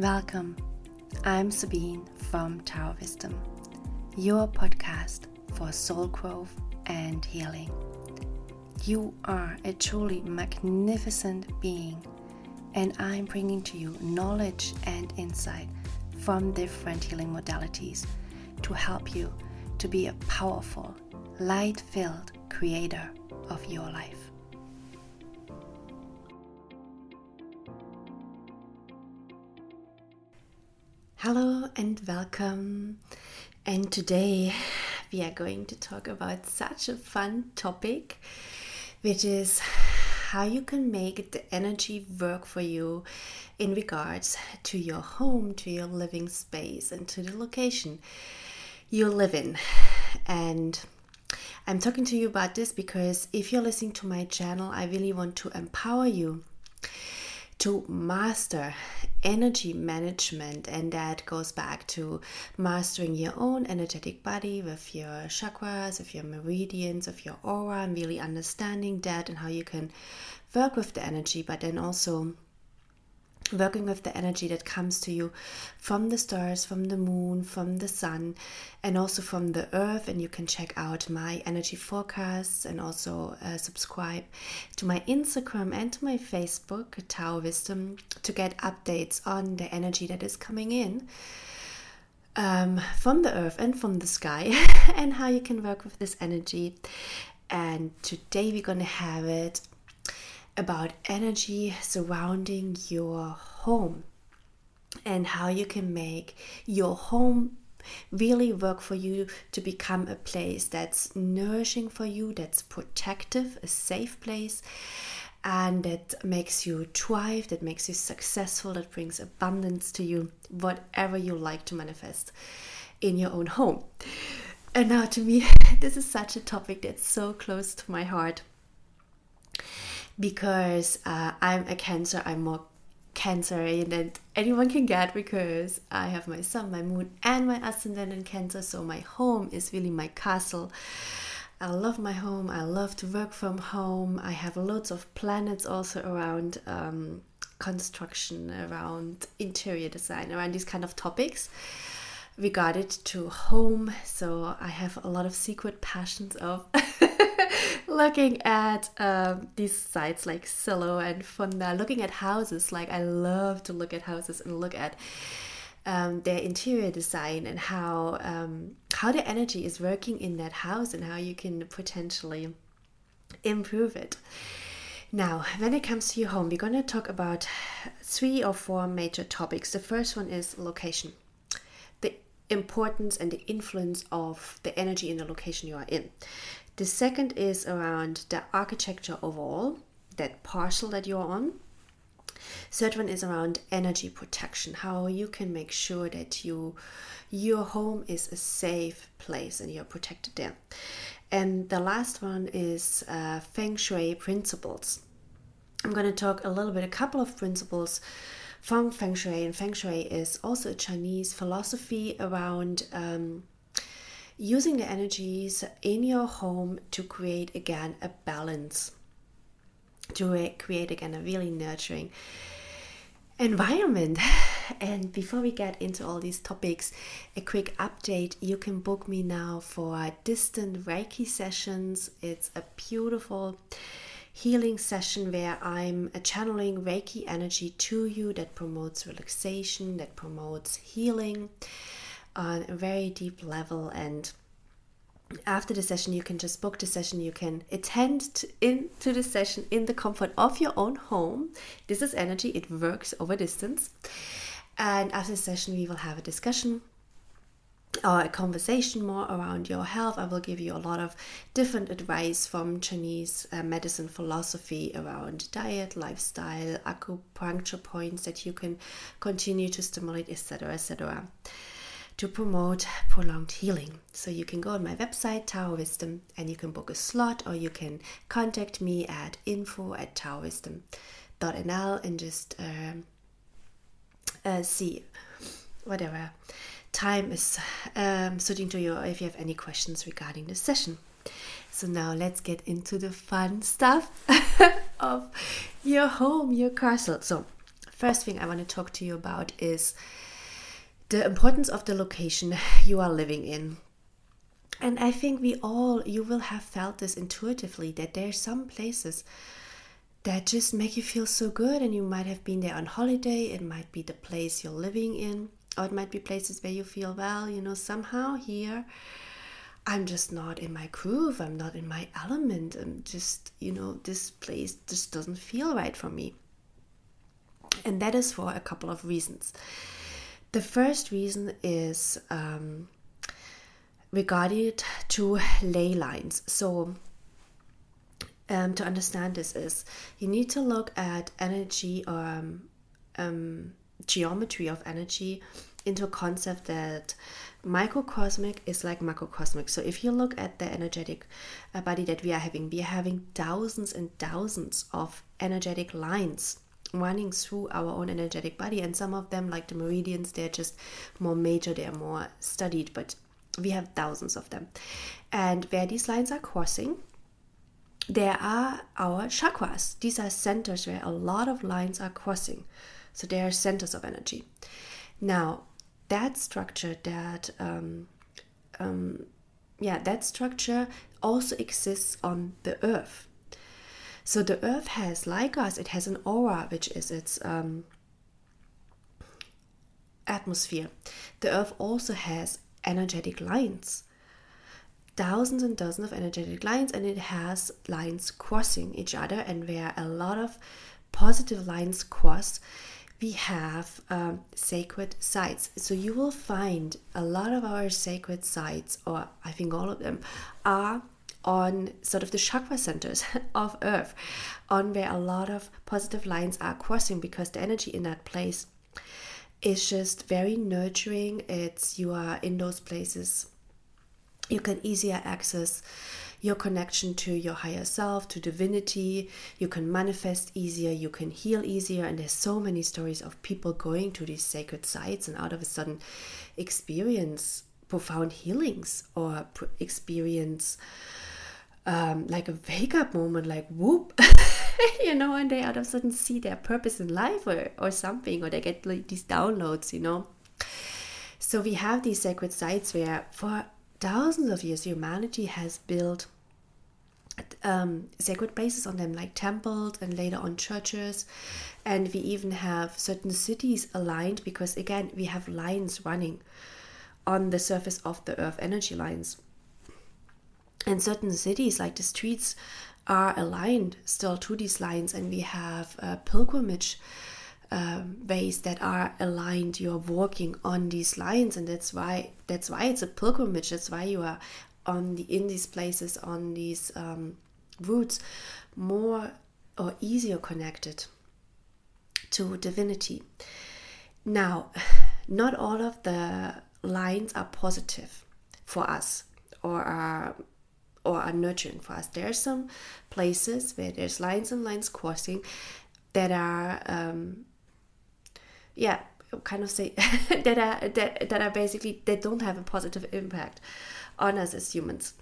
Welcome. I'm Sabine from Tao Wisdom, your podcast for soul growth and healing. You are a truly magnificent being, and I'm bringing to you knowledge and insight from different healing modalities to help you to be a powerful, light filled creator of your life. Hello and welcome. And today we are going to talk about such a fun topic, which is how you can make the energy work for you in regards to your home, to your living space, and to the location you live in. And I'm talking to you about this because if you're listening to my channel, I really want to empower you to master energy management, and that goes back to mastering your own energetic body with your chakras, with your meridians, of your aura, and really understanding that and how you can work with the energy, but then also working with the energy that comes to you from the stars, from the moon, from the sun, and also from the earth. And you can check out my energy forecasts and also uh, subscribe to my Instagram and to my Facebook, Tao Wisdom, to get updates on the energy that is coming in. Um, from the earth and from the sky, and how you can work with this energy. And today we're going to have it about energy surrounding your home and how you can make your home really work for you to become a place that's nourishing for you, that's protective, a safe place, and that makes you thrive, that makes you successful, that brings abundance to you, whatever you like to manifest in your own home. And now, to me, this is such a topic that's so close to my heart because uh, I'm a Cancer, I'm more Cancer than anyone can get because I have my sun, my moon, and my ascendant in Cancer. So my home is really my castle. I love my home. I love to work from home. I have lots of planets also around um, construction, around interior design, around these kind of topics regarded to home. So I have a lot of secret passions of looking at um, these sites like Zillow and Funda, looking at houses. Like I love to look at houses and look at um, their interior design and how um, how the energy is working in that house and how you can potentially improve it. Now, when it comes to your home, we're going to talk about three or four major topics. The first one is location the importance and the influence of the energy in the location you are in. The second is around the architecture overall, that parcel that you're on. Third one is around energy protection, how you can make sure that you your home is a safe place and you're protected there. And the last one is uh, Feng Shui principles. I'm going to talk a little bit, a couple of principles from Feng Shui. And Feng Shui is also a Chinese philosophy around um, using the energies in your home to create again a balance, to create again a really nurturing environment. And before we get into all these topics, a quick update you can book me now for distant Reiki sessions. It's a beautiful healing session where I'm channeling Reiki energy to you that promotes relaxation, that promotes healing on a very deep level and after the session you can just book the session. You can attend to, into the session in the comfort of your own home. This is energy. It works over distance. And after the session we will have a discussion or a conversation more around your health. I will give you a lot of different advice from chinese uh, medicine philosophy around diet lifestyle acupuncture points that you can continue to stimulate etc etc to promote prolonged healing. So you can go on my website, Tao Wisdom, and you can book a slot or you can contact me at info at taowisdom.nl and just uh, uh, see whatever time is um, suiting to you if you have any questions regarding the session. So now let's get into the fun stuff of your home, your castle. So first thing I want to talk to you about is the importance of the location you are living in. And I think we all, you will have felt this intuitively that there are some places that just make you feel so good, and you might have been there on holiday. It might be the place you're living in, or it might be places where you feel, well, you know, somehow here I'm just not in my groove, I'm not in my element, I'm just, you know, this place just doesn't feel right for me. And that is for a couple of reasons. The first reason is um, regarded to ley lines. So, um, to understand this is you need to look at energy or um, um, geometry of energy into a concept that microcosmic is like macrocosmic. So if you look at the energetic uh, body that we are having, we are having thousands and thousands of energetic lines running through our own energetic body and some of them like the meridians they're just more major they're more studied but we have thousands of them. And where these lines are crossing there are our chakras. These are centers where a lot of lines are crossing. So they are centers of energy. Now that structure that um, um, yeah that structure also exists on the earth so the earth has, like us, it has an aura, which is its um, atmosphere. The earth also has energetic lines, thousands and dozens of energetic lines, and it has lines crossing each other. And where a lot of positive lines cross, we have um, sacred sites. So you will find a lot of our sacred sites, or I think all of them, are on sort of the chakra centers of earth on where a lot of positive lines are crossing because the energy in that place is just very nurturing it's you are in those places you can easier access your connection to your higher self, to divinity. You can manifest easier, you can heal easier. And there's so many stories of people going to these sacred sites and out of a sudden experience profound healings or experience um, like a wake up moment, like whoop, you know, and they out of a sudden see their purpose in life or, or something, or they get like these downloads, you know. So we have these sacred sites where for thousands of years humanity has built um, sacred places on them, like temples and later on churches. And we even have certain cities aligned because, again, we have lines running on the surface of the earth, energy lines and certain cities like the streets are aligned still to these lines and we have uh, pilgrimage um, ways that are aligned. You're walking on these lines and that's why that's why it's a pilgrimage. That's why you are on the in these places on these um, routes more or easier connected to divinity. Now not all of the lines are positive for us or are or are nurturing for us. There are some places where there's lines and lines crossing that are, um, yeah, kind of say that are that, that are basically they don't have a positive impact on us as humans.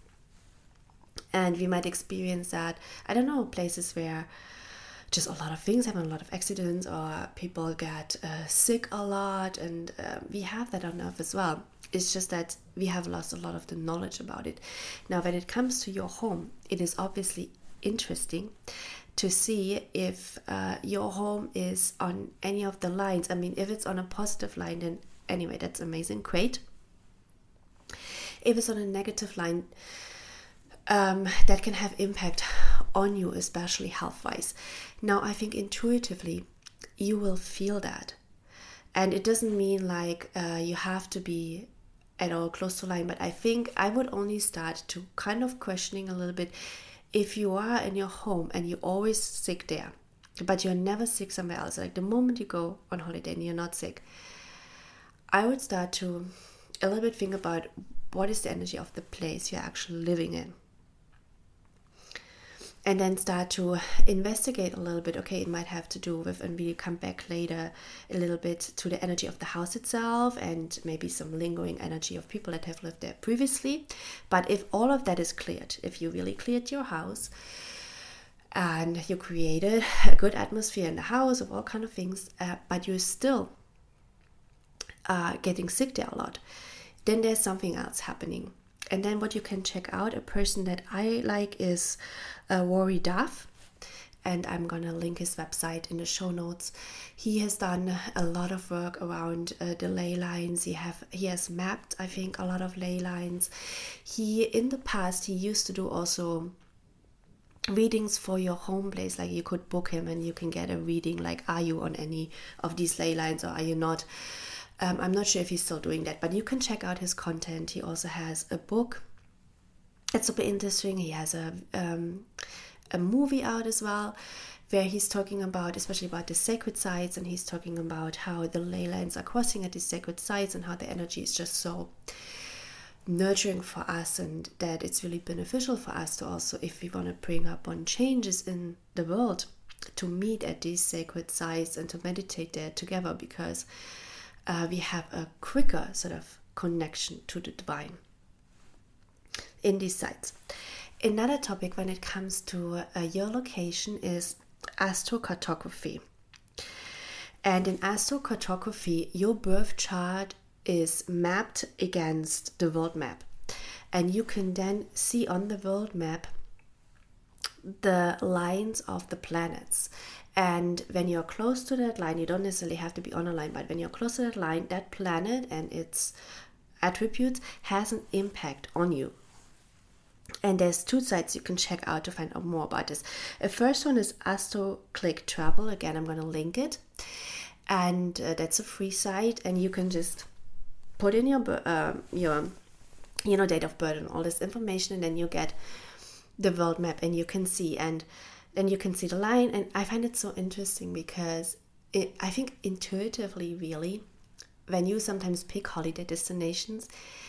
And we might experience that I don't know places where just a lot of things happen, a lot of accidents, or people get uh, sick a lot, and uh, we have that on Earth as well. It's just that we have lost a lot of the knowledge about it. Now, when it comes to your home, it is obviously interesting to see if uh, your home is on any of the lines. I mean, if it's on a positive line, then anyway, that's amazing, great. If it's on a negative line, um, that can have impact on you, especially health wise. Now, I think intuitively you will feel that. And it doesn't mean like uh, you have to be at all close to line, but I think I would only start to kind of questioning a little bit if you are in your home and you're always sick there, but you're never sick somewhere else, like the moment you go on holiday and you're not sick, I would start to a little bit think about what is the energy of the place you're actually living in and then start to investigate a little bit. Okay, it might have to do with, and we come back later a little bit to the energy of the house itself and maybe some lingering energy of people that have lived there previously. But if all of that is cleared, if you really cleared your house, and you created a good atmosphere in the house of all kind of things, uh, but you're still uh, getting sick there a lot, then there's something else happening. And then what you can check out, a person that I like is uh, Rory Duff and I'm gonna link his website in the show notes. He has done a lot of work around uh, the ley lines. He have he has mapped, I think, a lot of ley lines. He in the past he used to do also readings for your home place like you could book him and you can get a reading like are you on any of these ley lines or are you not um, i'm not sure if he's still doing that but you can check out his content. He also has a book. It's super interesting. He has a um, a movie out as well where he's talking about especially about the sacred sites and he's talking about how the ley lines are crossing at these sacred sites and how the energy is just so nurturing for us and that it's really beneficial for us to also if we want to bring up on changes in the world to meet at these sacred sites and to meditate there together because uh, we have a quicker sort of connection to the divine in these sites Another topic when it comes to uh, your location is astrocartography. And in astrocartography, your birth chart is mapped against the world map. And you can then see on the world map the lines of the planets. And when you're close to that line, you don't necessarily have to be on a line, but when you're close to that line, that planet and its attributes has an impact on you and there's two sites you can check out to find out more about this. The first one is AstroClick Travel. Again, I'm going to link it, and uh, that's a free site, and you can just put in your uh, your you know date of birth and all this information, and then you get the world map, and you can see and then you can see the line. And I find it so interesting because it, I think intuitively, really, when you sometimes pick holiday destinations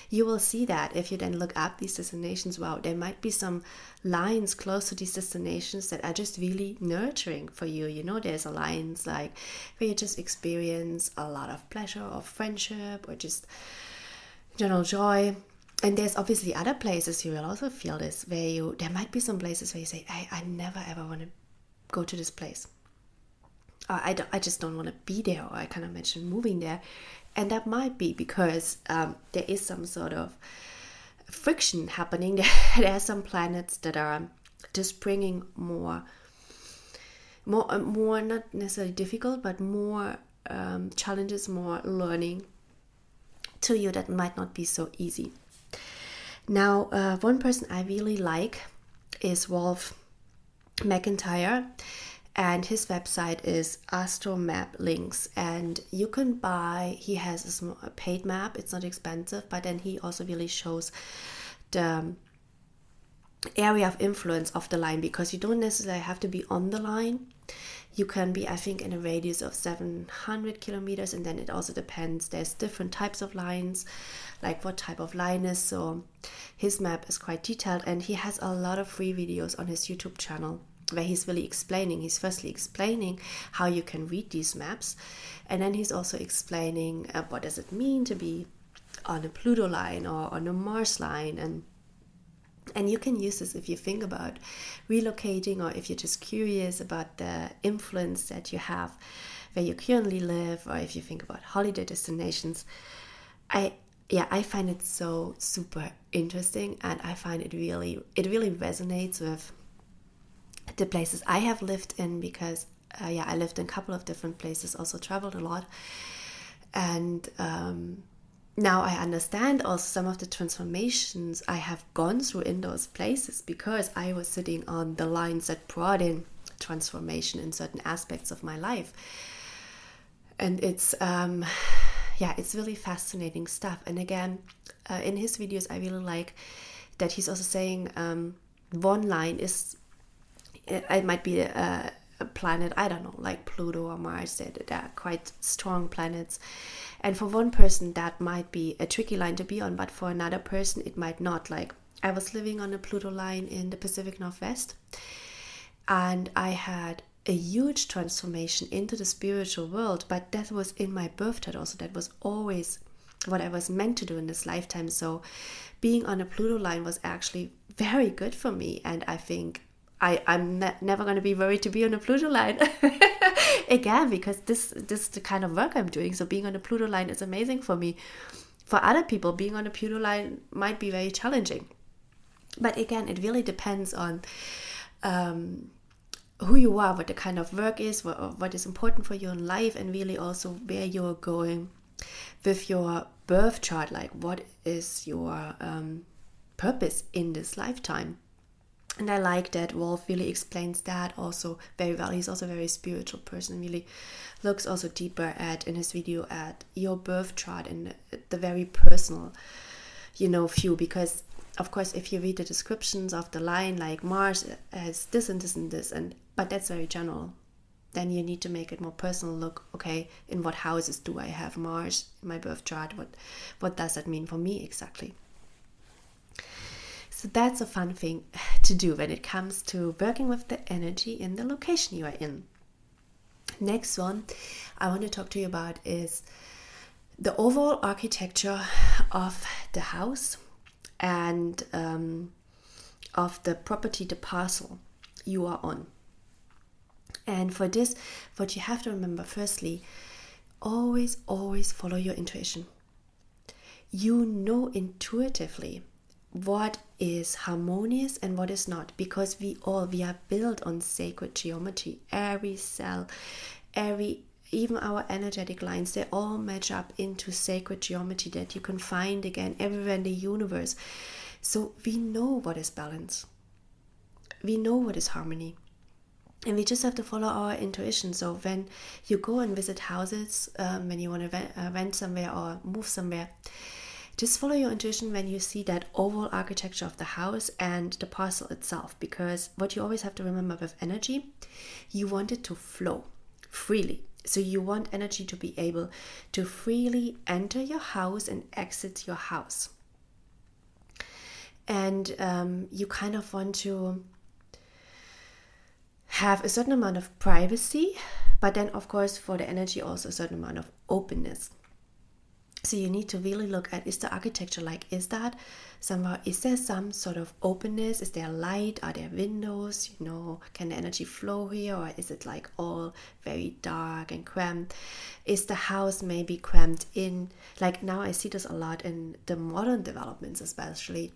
you will see that if you then look up these destinations wow there might be some lines close to these destinations that are just really nurturing for you you know there's a lines like where you just experience a lot of pleasure or friendship or just general joy and there's obviously other places you will also feel this where you there might be some places where you say i, I never ever want to go to this place I, don't, I just don't want to be there or i kind of mentioned moving there and that might be because um, there is some sort of friction happening. there are some planets that are just bringing more, more, uh, more not necessarily difficult, but more um, challenges, more learning to you that might not be so easy. Now, uh, one person I really like is Wolf McIntyre and his website is astromap links and you can buy he has a, small, a paid map it's not expensive but then he also really shows the um, area of influence of the line because you don't necessarily have to be on the line. You can be i think in a radius of 700 kilometers and then it also depends. There's different types of lines like what type of line is. So his map is quite detailed and he has a lot of free videos on his youtube channel where he's really explaining he's firstly explaining how you can read these maps and then he's also explaining uh, what does it mean to be on a pluto line or on a mars line and and you can use this if you think about relocating or if you're just curious about the influence that you have where you currently live or if you think about holiday destinations. I yeah i find it so super interesting and i find it really it really resonates with the places I have lived in because uh, yeah I lived in a couple of different places also traveled a lot. And um, now I understand also some of the transformations I have gone through in those places because I was sitting on the lines that brought in transformation in certain aspects of my life. And it's um, yeah it's really fascinating stuff. And again uh, in his videos I really like that he's also saying um, one line is it might be a, planet I don't know, like Pluto or Mars. They're, they're quite strong planets, and for one person that might be a tricky line to be on, but for another person it might not. Like I was living on a Pluto line in the Pacific Northwest, and I had a huge transformation into the spiritual world, but that was in my birth chart also. That was always what I was meant to do in this lifetime. So being on a Pluto line was actually very good for me, and I think I, I'm ne- never going to be worried to be on a Pluto line again because this this is the kind of work I'm doing. So being on a Pluto line is amazing for me. For other people, being on a Pluto line might be very challenging. But again, it really depends on um, who you are, what the kind of work is, what, what is important for you in life, and really also where you're going with your birth chart. Like, what is your um, purpose in this lifetime? And I like that Wolf really explains that also very well. He's also a very spiritual person, really looks also deeper at in his video at your birth chart and the very personal, you know, view. Because of course, if you read the descriptions of the line, like Mars has this and this and this, and but that's very general. Then you need to make it more personal. Look, okay, in what houses do I have Mars in my birth chart? What what does that mean for me exactly? So that's a fun thing to do when it comes to working with the energy in the location you are in. Next one I want to talk to you about is the overall architecture of the house and um, of the property, the parcel you are on. And for this, what you have to remember firstly, always, always follow your intuition. You know intuitively what is harmonious and what is not. Because we all we are built on sacred geometry. Every cell every even our energetic lines they all match up into sacred geometry that you can find again everywhere in the universe. So we know what is balance. We know what is harmony. And we just have to follow our intuition. So when you go and visit houses um, when you want to uh, rent somewhere or move somewhere just follow your intuition when you see that overall architecture of the house and the parcel itself because what you always have to remember with energy you want it to flow freely. So you want energy to be able to freely enter your house and exit your house. And um, you kind of want to have a certain amount of privacy but then of course for the energy also a certain amount of openness so you need to really look at is the architecture like is that somehow is there some sort of openness? Is there light? Are there windows? You know can the energy flow here or is it like all very dark and cramped? Is the house maybe cramped in? Like now i see this a lot in the modern developments especially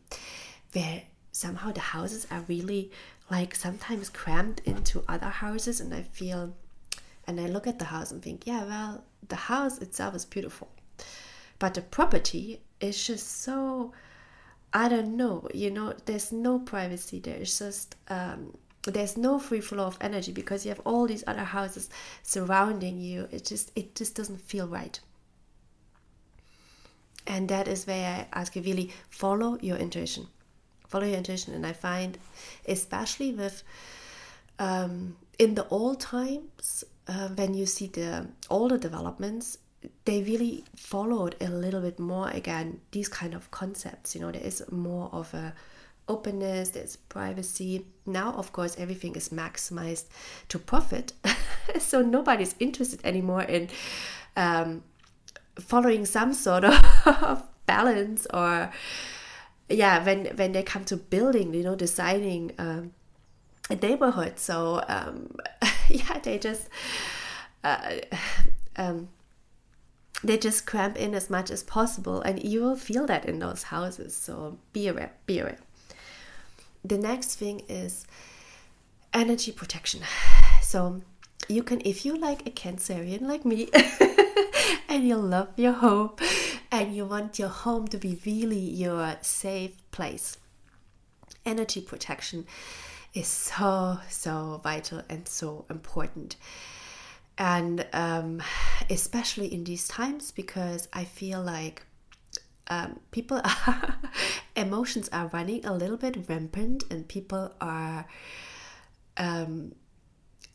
where somehow the houses are really like sometimes cramped into other houses and i feel and i look at the house and think yeah well the house itself is beautiful but the property is just so I don't know, you know, there's no privacy there. It's just um, there's no free flow of energy because you have all these other houses surrounding you. It just it just doesn't feel right. And that is where I ask you really follow your intuition. Follow your intuition. And I find especially with um, in the old times, uh, when you see the older developments, they really followed a little bit more again these kind of concepts you know there is more of a openness there's privacy. Now of course everything is maximized to profit. So nobody's interested anymore in um, following some sort of balance or yeah when when they come to building you know designing um, a neighborhood. So um, yeah they just uh, um, they just cramp in as much as possible and you will feel that in those houses so be aware be aware. The next thing is energy protection. So you can if you like a cancerian like me and you love your home and you want your home to be really your safe place energy protection is so so vital and so important and um, especially in these times because I feel like um, people are emotions are running a little bit rampant and people are um,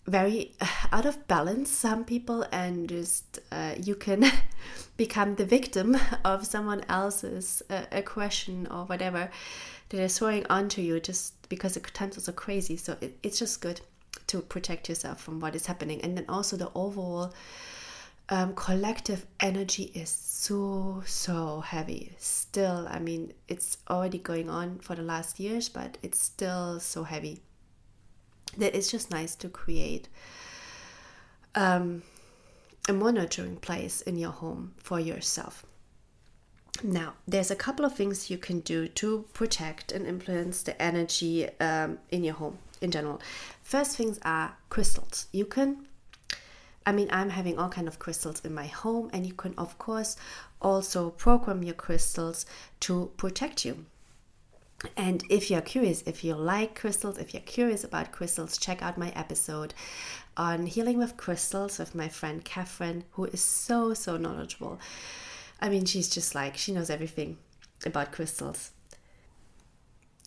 very out of balance some people and just uh, you can become the victim of someone else's uh, aggression or whatever that is throwing onto you just because the times are so crazy. So it, it's just good to protect yourself from what is happening. And then also the overall um, collective energy is so, so heavy. Still, I mean, it's already going on for the last years, but it's still so heavy. that it's just nice to create um, a monitoring place in your home for yourself. Now, there's a couple of things you can do to protect and influence the energy um, in your home in general. First things are crystals. You can I mean, I'm having all kind of crystals in my home, and you can, of course, also program your crystals to protect you. And if you're curious, if you like crystals, if you're curious about crystals, check out my episode on healing with crystals with my friend Catherine, who is so, so knowledgeable. I mean, she's just like, she knows everything about crystals.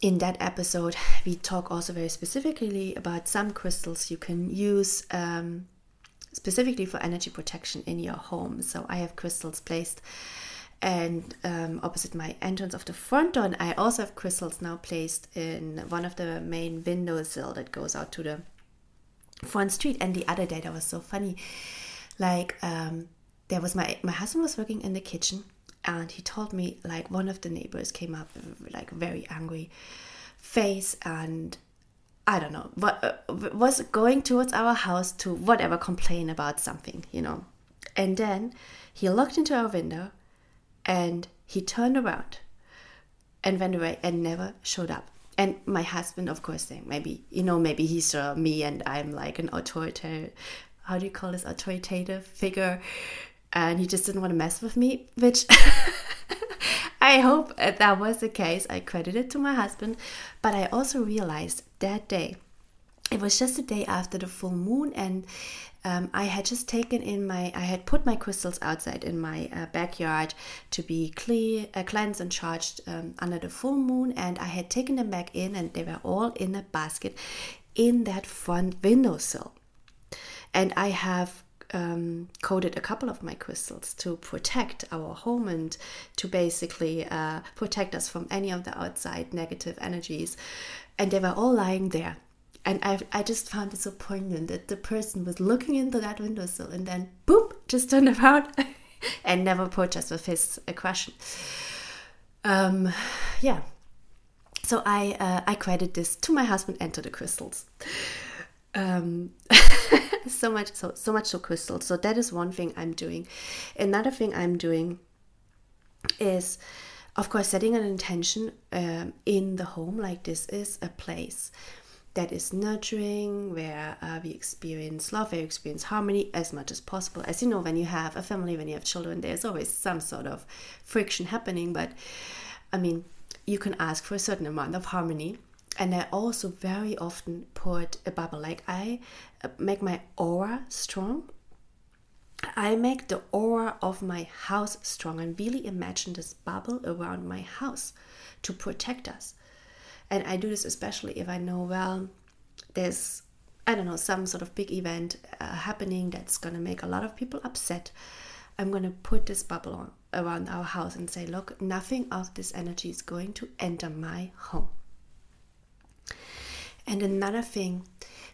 In that episode, we talk also very specifically about some crystals you can use um, specifically for energy protection in your home. So I have crystals placed and um, opposite my entrance of the front door. And I also have crystals now placed in one of the main windowsill that goes out to the front street. And the other day that was so funny. Like um, there was my my husband was working in the kitchen and he told me like one of the neighbors came up like very angry face and I don't know, what uh, was going towards our house to whatever complain about something, you know. And then he looked into our window and he turned around and went away and never showed up. And my husband, of course, saying maybe, you know, maybe he saw me and I'm like an authoritative, how do you call this, authoritative figure. And he just didn't want to mess with me, which I hope that was the case. I credit it to my husband. But I also realized that day, it was just a day after the full moon, and um, I had just taken in my, I had put my crystals outside in my uh, backyard to be clear, uh, cleansed and charged um, under the full moon, and I had taken them back in, and they were all in a basket in that front windowsill. And I have um, coated a couple of my crystals to protect our home and to basically uh, protect us from any of the outside negative energies. And they were all lying there. And I, I just found it so poignant that the person was looking into that windowsill and then boop, just turned around and never approached us with his question. Um, yeah. So I uh, I credit this to my husband and to the crystals. Um, so much so so much so crystal. So that is one thing i'm doing. Another thing i'm doing is of course setting an intention um, in the home like this is a place that is nurturing where uh, we experience love where we experience harmony as much as possible. As you know when you have a family when you have children there's always some sort of friction happening but i mean you can ask for a certain amount of harmony and I also very often put a bubble. Like I uh, make my aura strong. I make the aura of my house strong and really imagine this bubble around my house to protect us. And I do this especially if I know, well, there's, I don't know, some sort of big event uh, happening that's going to make a lot of people upset. I'm going to put this bubble on, around our house and say, look, nothing of this energy is going to enter my home. And another thing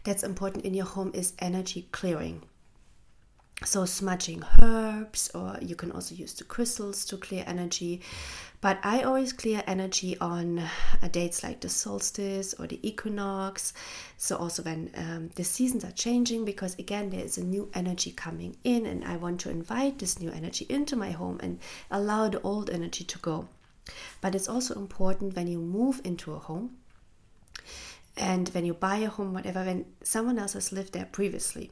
that's important in your home is energy clearing. So, smudging herbs, or you can also use the crystals to clear energy. But I always clear energy on uh, dates like the solstice or the equinox. So, also when um, the seasons are changing, because again, there is a new energy coming in, and I want to invite this new energy into my home and allow the old energy to go. But it's also important when you move into a home and when you buy a home, whatever, when someone else has lived there previously,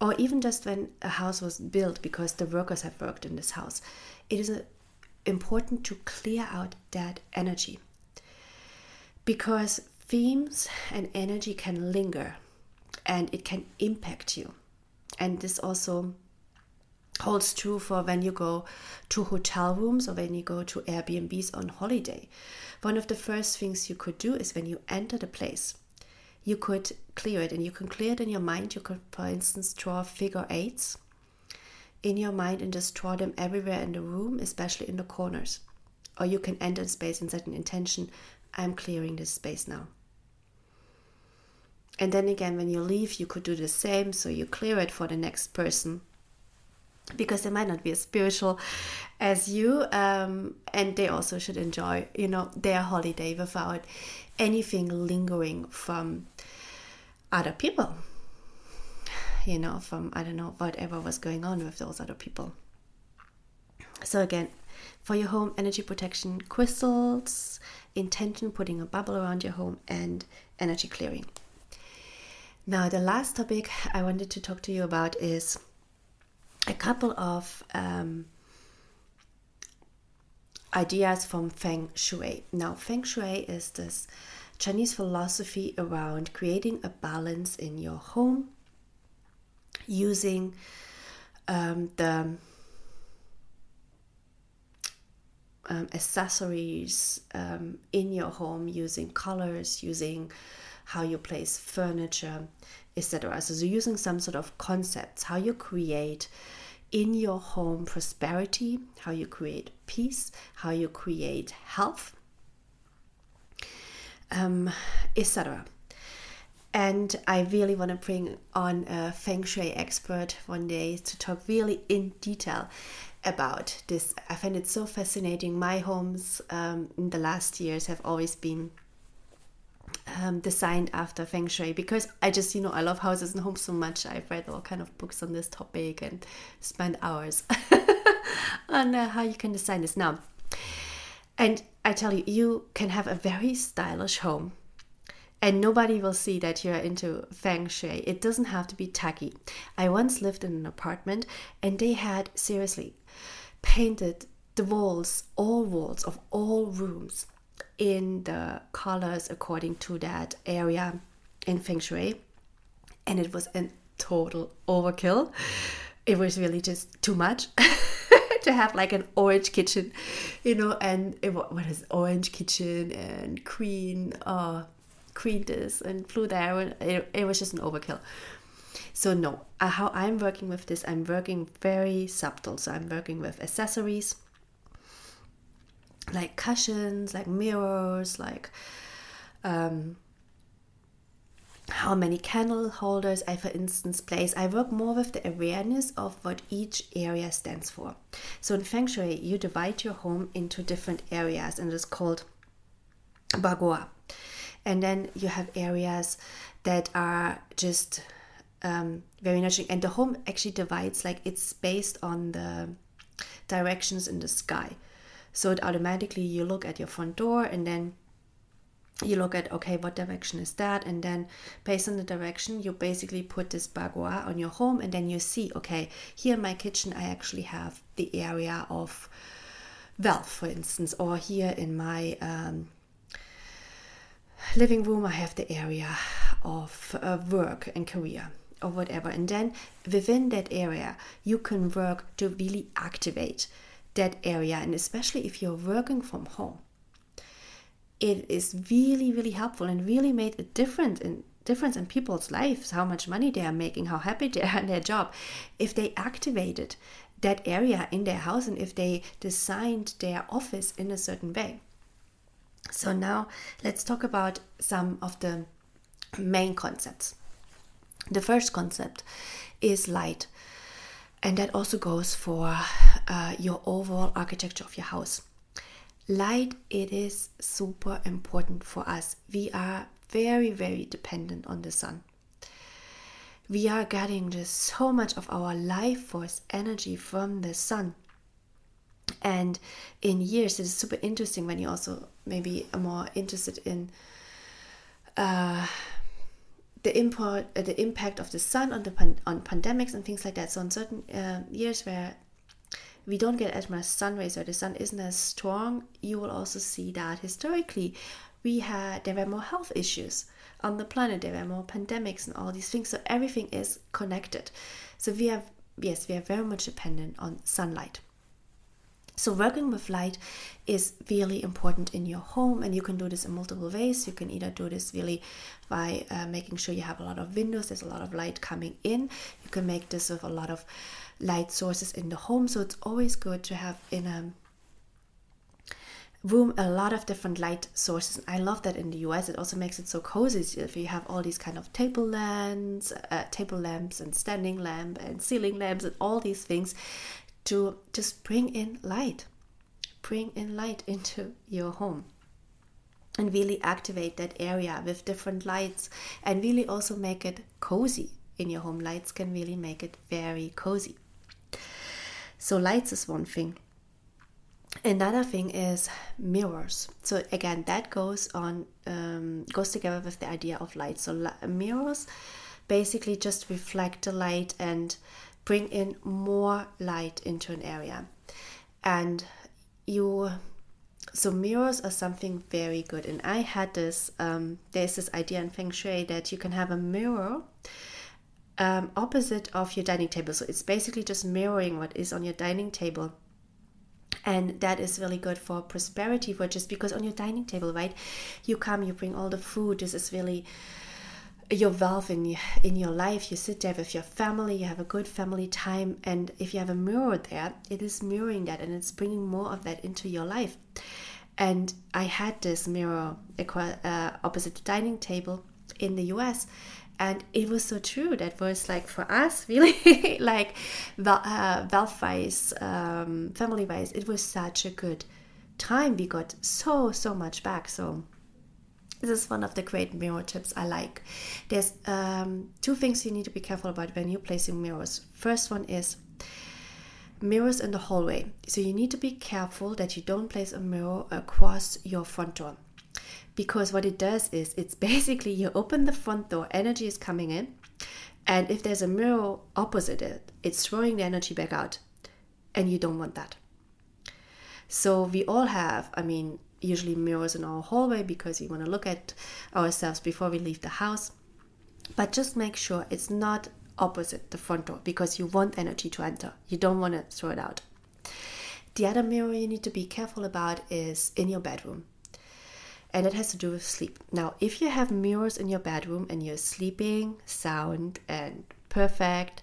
or even just when a house was built because the workers have worked in this house, it is a, important to clear out that energy because themes and energy can linger and it can impact you. And this also holds true for when you go to hotel rooms or when you go to Airbnbs on holiday. One of the first things you could do is when you enter the place, you could clear it and you can clear it in your mind. You could, for instance, draw figure eights in your mind and just draw them everywhere in the room, especially in the corners. Or you can enter the space and set an intention I'm clearing this space now. And then again, when you leave, you could do the same. So you clear it for the next person because they might not be as spiritual as you um, and they also should enjoy you know their holiday without anything lingering from other people. You know, from I don't know whatever was going on with those other people. So again, for your home energy protection, crystals, intention, putting a bubble around your home, and energy clearing. Now, the last topic I wanted to talk to you about is a couple of um, ideas from Feng Shui. Now, Feng Shui is this Chinese philosophy around creating a balance in your home using um, the um, accessories um, in your home, using colors, using how you place furniture, etc. So, using some sort of concepts, how you create in your home prosperity, how you create peace, how you create health, um, etc. And I really want to bring on a feng shui expert one day to talk really in detail about this. I find it so fascinating. My homes um, in the last years have always been um, designed after feng shui because I just you know I love houses and homes so much. I've read all kind of books on this topic and spent hours on uh, how you can design this now. And I tell you, you can have a very stylish home. And nobody will see that you're into feng shui. It doesn't have to be tacky. I once lived in an apartment and they had seriously painted the walls, all walls of all rooms in the colors according to that area in feng shui. And it was a total overkill. It was really just too much to have like an orange kitchen you know and it, what is orange kitchen and green uh green this and blue there. It, it was just an overkill. So no. Uh, how i'm working with this i'm working very subtle. So i'm working with accessories like cushions, like mirrors, like um, how many candle holders I, for instance, place. I work more with the awareness of what each area stands for. So in Feng Shui, you divide your home into different areas, and it's called Bagua. And then you have areas that are just um, very nurturing, and the home actually divides like it's based on the directions in the sky. So it automatically you look at your front door and then you look at okay what direction is that? And then based on the direction you basically put this bagua on your home and then you see okay here in my kitchen i actually have the area of wealth for instance or here in my um, living room i have the area of uh, work and career or whatever. And then within that area you can work to really activate that area and especially if you're working from home it is really really helpful and really made a difference in difference in people's lives how much money they are making how happy they are in their job. If they activated that area in their house and if they designed their office in a certain way. So now let's talk about some of the main concepts. The first concept is light and that also goes for uh, your overall architecture of your house. Light, it is super important for us. We are very, very dependent on the sun. We are getting just so much of our life force energy from the sun. And in years, it is super interesting when you also maybe are more interested in uh, the import, uh, the impact of the sun on the pan- on pandemics and things like that. So in certain uh, years where we don't get as much sun rays or the sun isn't as strong, you will also see that historically we had there were more health issues on the planet. There were more pandemics and all these things. So everything is connected. So we have yes, we are very much dependent on sunlight. So, working with light is really important in your home, and you can do this in multiple ways. You can either do this really by uh, making sure you have a lot of windows, there's a lot of light coming in. You can make this with a lot of light sources in the home. So, it's always good to have in a room a lot of different light sources. I love that in the US. It also makes it so cozy if you have all these kind of table lamps, uh, table lamps, and standing lamp, and ceiling lamps, and all these things to just bring in light, bring in light into your home. and really activate that area with different lights and really also make it cozy in your home. Lights can really make it very cozy. So, lights is one thing. Another thing is mirrors. So again, that goes on um, goes together with the idea of light. So mirrors basically just reflect the light and bring in more light into an area. And you so mirrors are something very good. And i had this um, there's this idea in feng shui that you can have a mirror um, opposite of your dining table. So it's basically just mirroring what is on your dining table. And that is really good for prosperity for just because on your dining table right you come you bring all the food. This is really your valve in in your life you sit there with your family you have a good family time and if you have a mirror there it is mirroring that and it's bringing more of that into your life. And i had this mirror uh, opposite the dining table in the us and it was so true that was like for us really like uh, wealth wise um, family wise it was such a good time. We got so so much back so this is one of the great mirror tips I like. There's um, two things you need to be careful about when you're placing mirrors. First one is mirrors in the hallway. So you need to be careful that you don't place a mirror across your front door. Because what it does is it's basically you open the front door, energy is coming in, and if there's a mirror opposite it, it's throwing the energy back out. And you don't want that. So we all have, I mean, usually mirrors in our hallway because we want to look at ourselves before we leave the house. But just make sure it's not opposite the front door because you want energy to enter. You don't want to throw it out. The other mirror you need to be careful about is in your bedroom. And it has to do with sleep. Now, if you have mirrors in your bedroom and you're sleeping sound and perfect,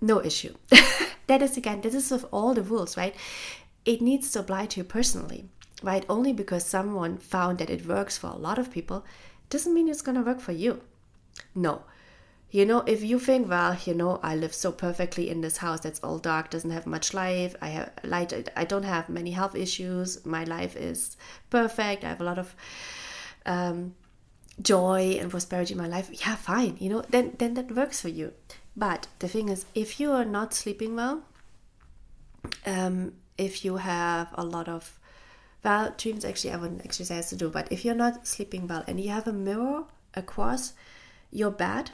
no issue. that is again, this is of all the rules, right? It needs to apply to you personally right? Only because someone found that it works for a lot of people doesn't mean it's going to work for you. No. You know, if you think, well, you know, I live so perfectly in this house that's all dark, doesn't have much light, I have light, I don't have many health issues, my life is perfect, I have a lot of um, joy and prosperity in my life. Yeah, fine. You know, then then that works for you. But the thing is, if you are not sleeping well, um, if you have a lot of well, dreams actually have an exercise to do, but if you're not sleeping well and you have a mirror across your bed,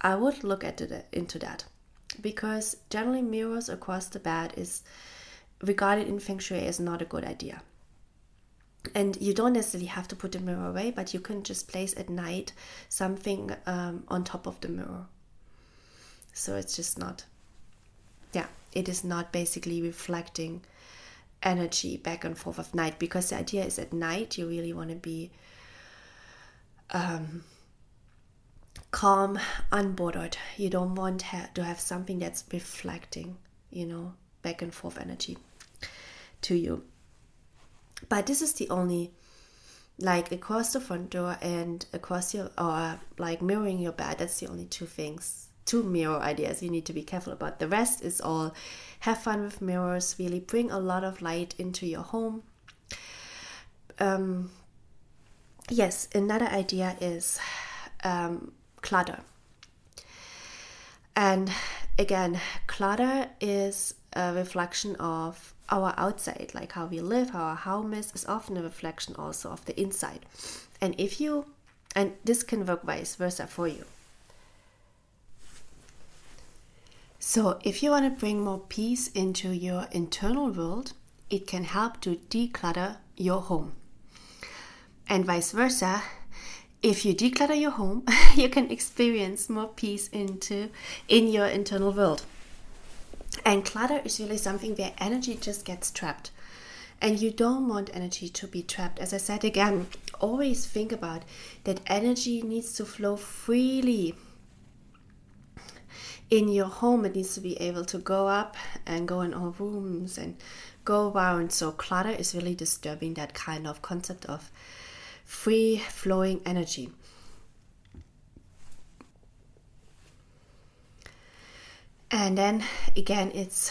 I would look at it, into that because generally mirrors across the bed is regarded in feng shui as not a good idea. And you don't necessarily have to put the mirror away, but you can just place at night something um, on top of the mirror. So it's just not, yeah, it is not basically reflecting energy back and forth of night because the idea is at night you really want to be um, calm, unbothered. You don't want ha- to have something that's reflecting, you know, back and forth energy to you. But this is the only, like across the front door and across your, or like mirroring your bed, that's the only two things two mirror ideas you need to be careful about. The rest is all have fun with mirrors, really bring a lot of light into your home. Um, yes, another idea is um, clutter. And again, clutter is a reflection of our outside, like how we live, our home is, is often a reflection also of the inside. And if you, and this can work vice versa for you. So, if you want to bring more peace into your internal world, it can help to declutter your home. And vice versa, if you declutter your home, you can experience more peace into in your internal world. And clutter is really something where energy just gets trapped. And you don't want energy to be trapped. As I said again, always think about that energy needs to flow freely in your home it needs to be able to go up and go in all rooms and go around so clutter is really disturbing that kind of concept of free flowing energy and then again it's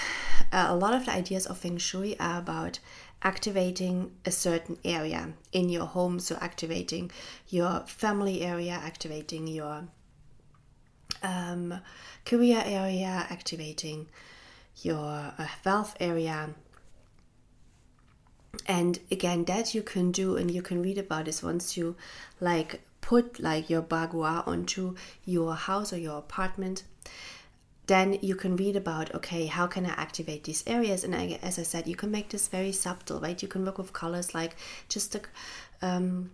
uh, a lot of the ideas of feng shui are about activating a certain area in your home. So, activating your family area, activating your um, career area, activating your uh, wealth area. And again, that you can do, and you can read about this once you like put like your bagua onto your house or your apartment then you can read about okay how can i activate these areas and I, as i said you can make this very subtle right you can work with colors like just a um,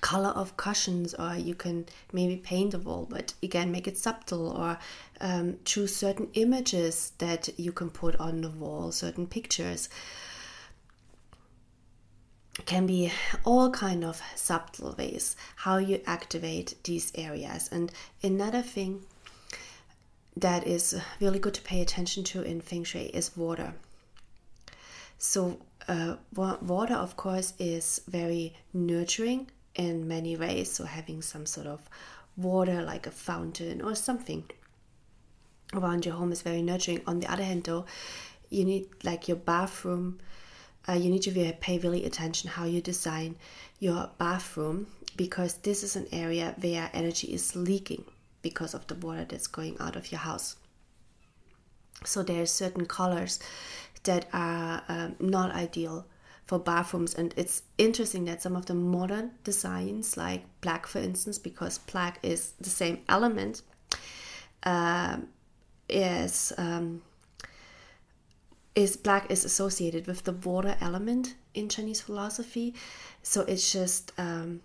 color of cushions or you can maybe paint the wall but again make it subtle or um, choose certain images that you can put on the wall certain pictures can be all kind of subtle ways how you activate these areas and another thing that is really good to pay attention to in feng shui is water. So, uh, water, of course, is very nurturing in many ways. So, having some sort of water like a fountain or something around your home is very nurturing. On the other hand, though, you need like your bathroom. Uh, you need to pay really attention how you design your bathroom because this is an area where energy is leaking because of the water that's going out of your house. So there are certain colors that are um, not ideal for bathrooms, and it's interesting that some of the modern designs, like black, for instance, because black is the same element, uh, is um, is black is associated with the water element in Chinese philosophy. So it's just um,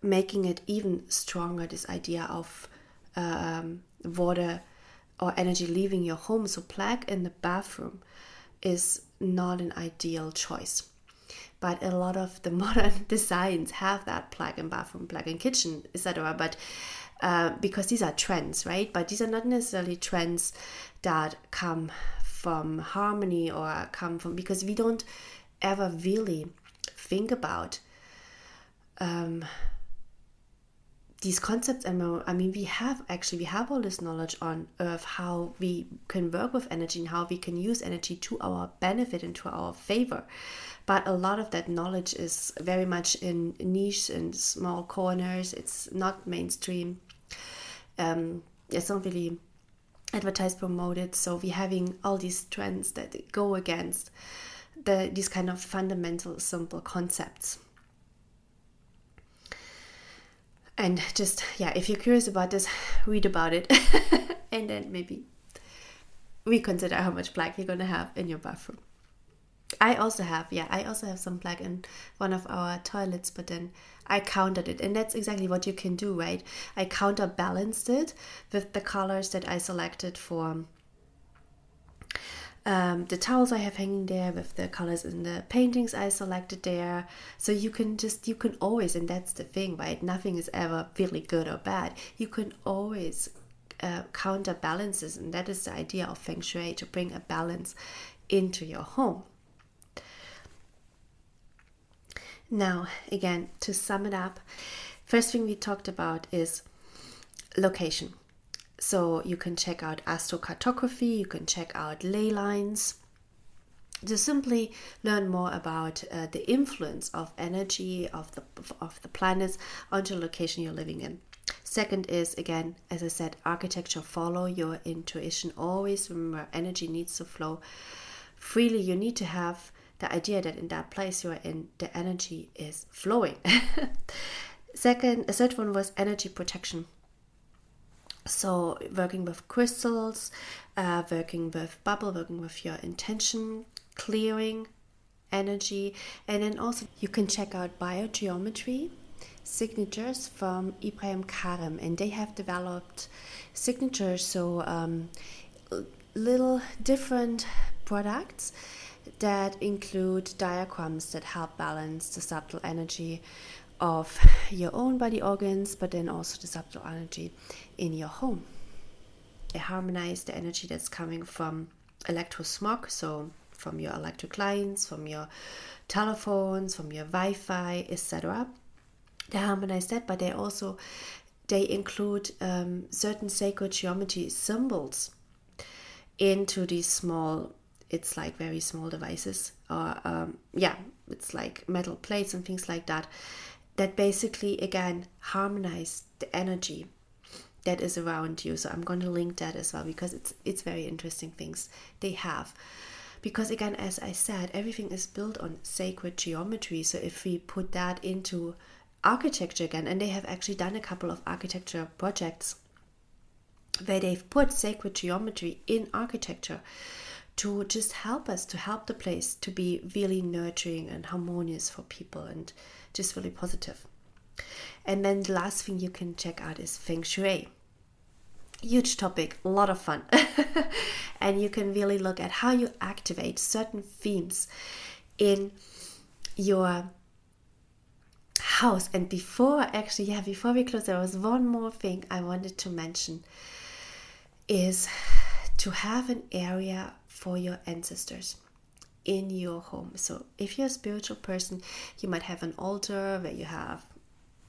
making it even stronger this idea of um, water or energy leaving your home. So, black in the bathroom is not an ideal choice. But a lot of the modern designs have that plug-in bathroom, plug-in kitchen, etc. But uh, because these are trends, right? But these are not necessarily trends that come from harmony or come from because we don't ever really think about um, these concepts and i mean we have actually we have all this knowledge on earth how we can work with energy and how we can use energy to our benefit and to our favor. But a lot of that knowledge is very much in niche and small corners. It's not mainstream. Um, it's not really advertised promoted. So we're having all these trends that go against the these kind of fundamental simple concepts and just yeah if you're curious about this read about it. And then maybe reconsider how much black you're going to have in your bathroom. I also have yeah i also have some black in one of our toilets but then i countered it. And that's exactly what you can do right? I counterbalanced it with the colors that i selected for um, the towels I have hanging there with the colors in the paintings I selected there. So you can just, you can always, and that's the thing, right? Nothing is ever really good or bad. You can always uh, counterbalances, and that is the idea of feng shui to bring a balance into your home. Now, again, to sum it up, first thing we talked about is location. So you can check out astrocartography, you can check out ley lines to simply learn more about uh, the influence of energy of the of the planets onto the location you're living in. Second is again, as I said, architecture. Follow your intuition. Always remember, energy needs to flow freely. You need to have the idea that in that place you are in, the energy is flowing. Second, a third one was energy protection. So, working with crystals, uh, working with bubble, working with your intention, clearing energy, and then also you can check out biogeometry signatures from Ibrahim Karim, and they have developed signatures, so um, little different products that include diagrams that help balance the subtle energy of your own body organs, but then also the subtle energy in your home. They harmonize the energy that's coming from electrosmog, so from your electric lines, from your telephones, from your Wi-Fi, etc. They harmonize that, but they also they include um, certain sacred geometry symbols into these small it's like very small devices, or um, yeah, it's like metal plates and things like that, that basically again harmonize the energy that is around you. So I'm going to link that as well because it's it's very interesting things they have. Because again, as I said, everything is built on sacred geometry. So if we put that into architecture again, and they have actually done a couple of architecture projects where they've put sacred geometry in architecture to just help us, to help the place to be really nurturing and harmonious for people and just really positive. And then the last thing you can check out is Feng Shui. Huge topic, a lot of fun. and you can really look at how you activate certain themes in your house. And before, actually, yeah, before we close, there was one more thing I wanted to mention is to have an area for your ancestors in your home. So, if you're a spiritual person, you might have an altar where you have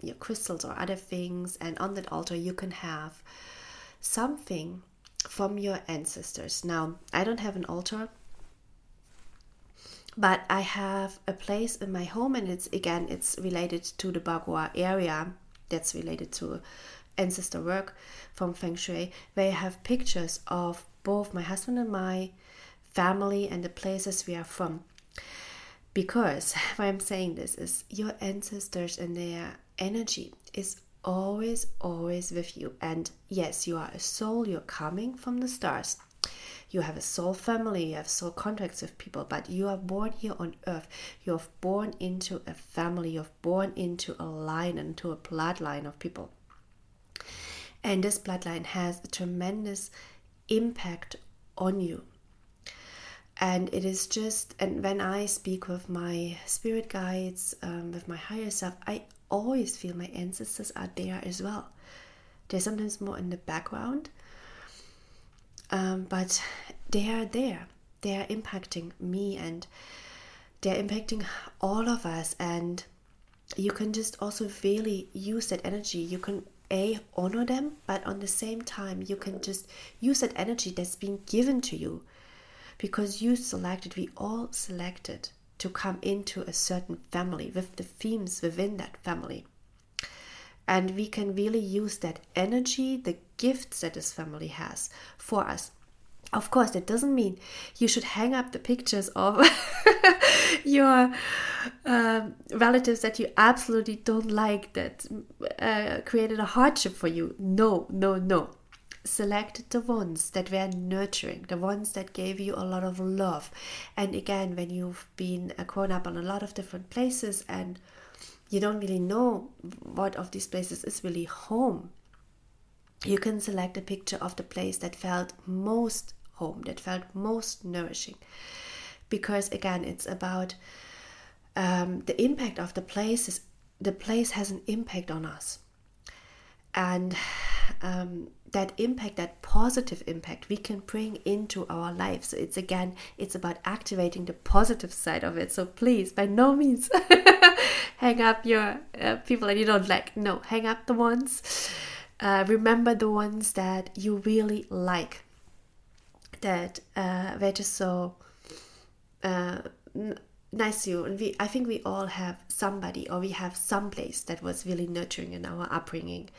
your crystals or other things, and on that altar, you can have something from your ancestors. Now, I don't have an altar, but I have a place in my home, and it's again, it's related to the Bagua area that's related to ancestor work from Feng Shui, where I have pictures of both my husband and my family and the places we are from. Because why I'm saying this is your ancestors and their energy is always, always with you. And yes, you are a soul, you're coming from the stars. You have a soul family, you have soul contracts with people, but you are born here on earth. You are born into a family, you're born into a line, into a bloodline of people. And this bloodline has a tremendous impact on you. And it is just, and when I speak with my spirit guides, um, with my higher self, I always feel my ancestors are there as well. They're sometimes more in the background, um, but they are there. They are impacting me and they're impacting all of us. And you can just also really use that energy. You can a honor them but on the same time you can just use that energy that's been given to you because you selected we all selected to come into a certain family with the themes within that family and we can really use that energy the gifts that this family has for us of course, that doesn't mean you should hang up the pictures of your um, relatives that you absolutely don't like that uh, created a hardship for you. No, no, no. Select the ones that were nurturing, the ones that gave you a lot of love. And again, when you've been grown up on a lot of different places and you don't really know what of these places is really home, you can select a picture of the place that felt most home that felt most nourishing. Because again, it's about um, the impact of the place. Is, the place has an impact on us, and um, that impact, that positive impact, we can bring into our life. So it's again, it's about activating the positive side of it. So please, by no means, hang up your uh, people that you don't like. No, hang up the ones. Uh, remember the ones that you really like that uh, were just so uh, nice to you. And we, I think we all have somebody or we have some place that was really nurturing in our upbringing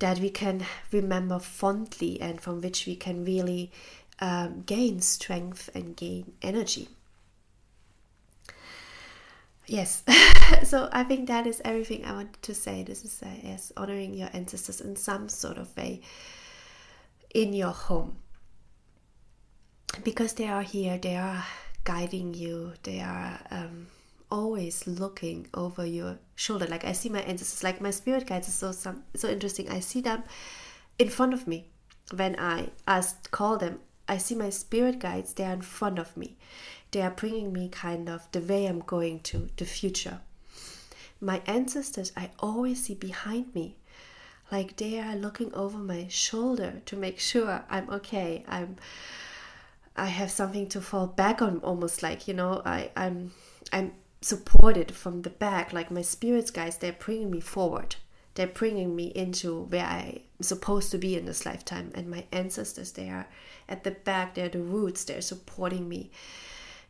that we can remember fondly and from which we can really um, gain strength and gain energy. Yes, so I think that is everything I wanted to say. This is uh, yes, honoring your ancestors in some sort of way in your home because they are here, they are guiding you, they are um, always looking over your shoulder. Like I see my ancestors, like my spirit guides is so some, so interesting. I see them in front of me when I ask call them. I see my spirit guides. They are in front of me. They are bringing me kind of the way I'm going to the future. My ancestors, I always see behind me like they are looking over my shoulder to make sure I'm okay. I'm I have something to fall back on almost like you know I I'm I'm supported from the back like my spirits guys they're bringing me forward they're bringing me into where I'm supposed to be in this lifetime. And my ancestors, they are at the back, they're the roots, they're supporting me.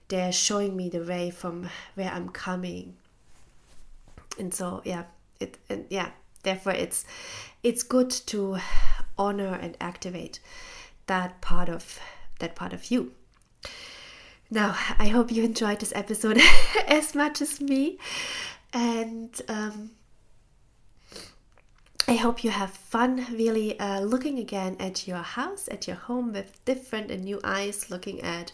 They're showing me the way from where I'm coming. And so, yeah, it, and yeah, therefore it's it's good to honor and activate that part of that part of you now i hope you enjoyed this episode as much as me and um, I hope you have fun really uh, looking again at your house, at your home with different and new eyes, looking at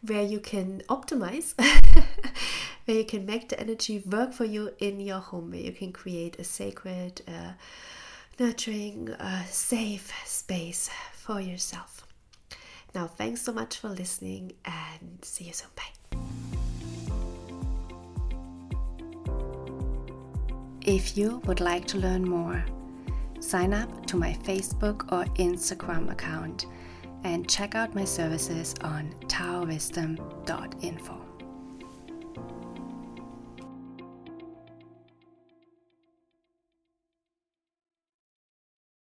where you can optimize, where you can make the energy work for you in your home, where you can create a sacred, uh, nurturing, uh, safe space for yourself. Now, thanks so much for listening and see you soon. Bye. If you would like to learn more, sign up to my Facebook or Instagram account and check out my services on taowisdom.info.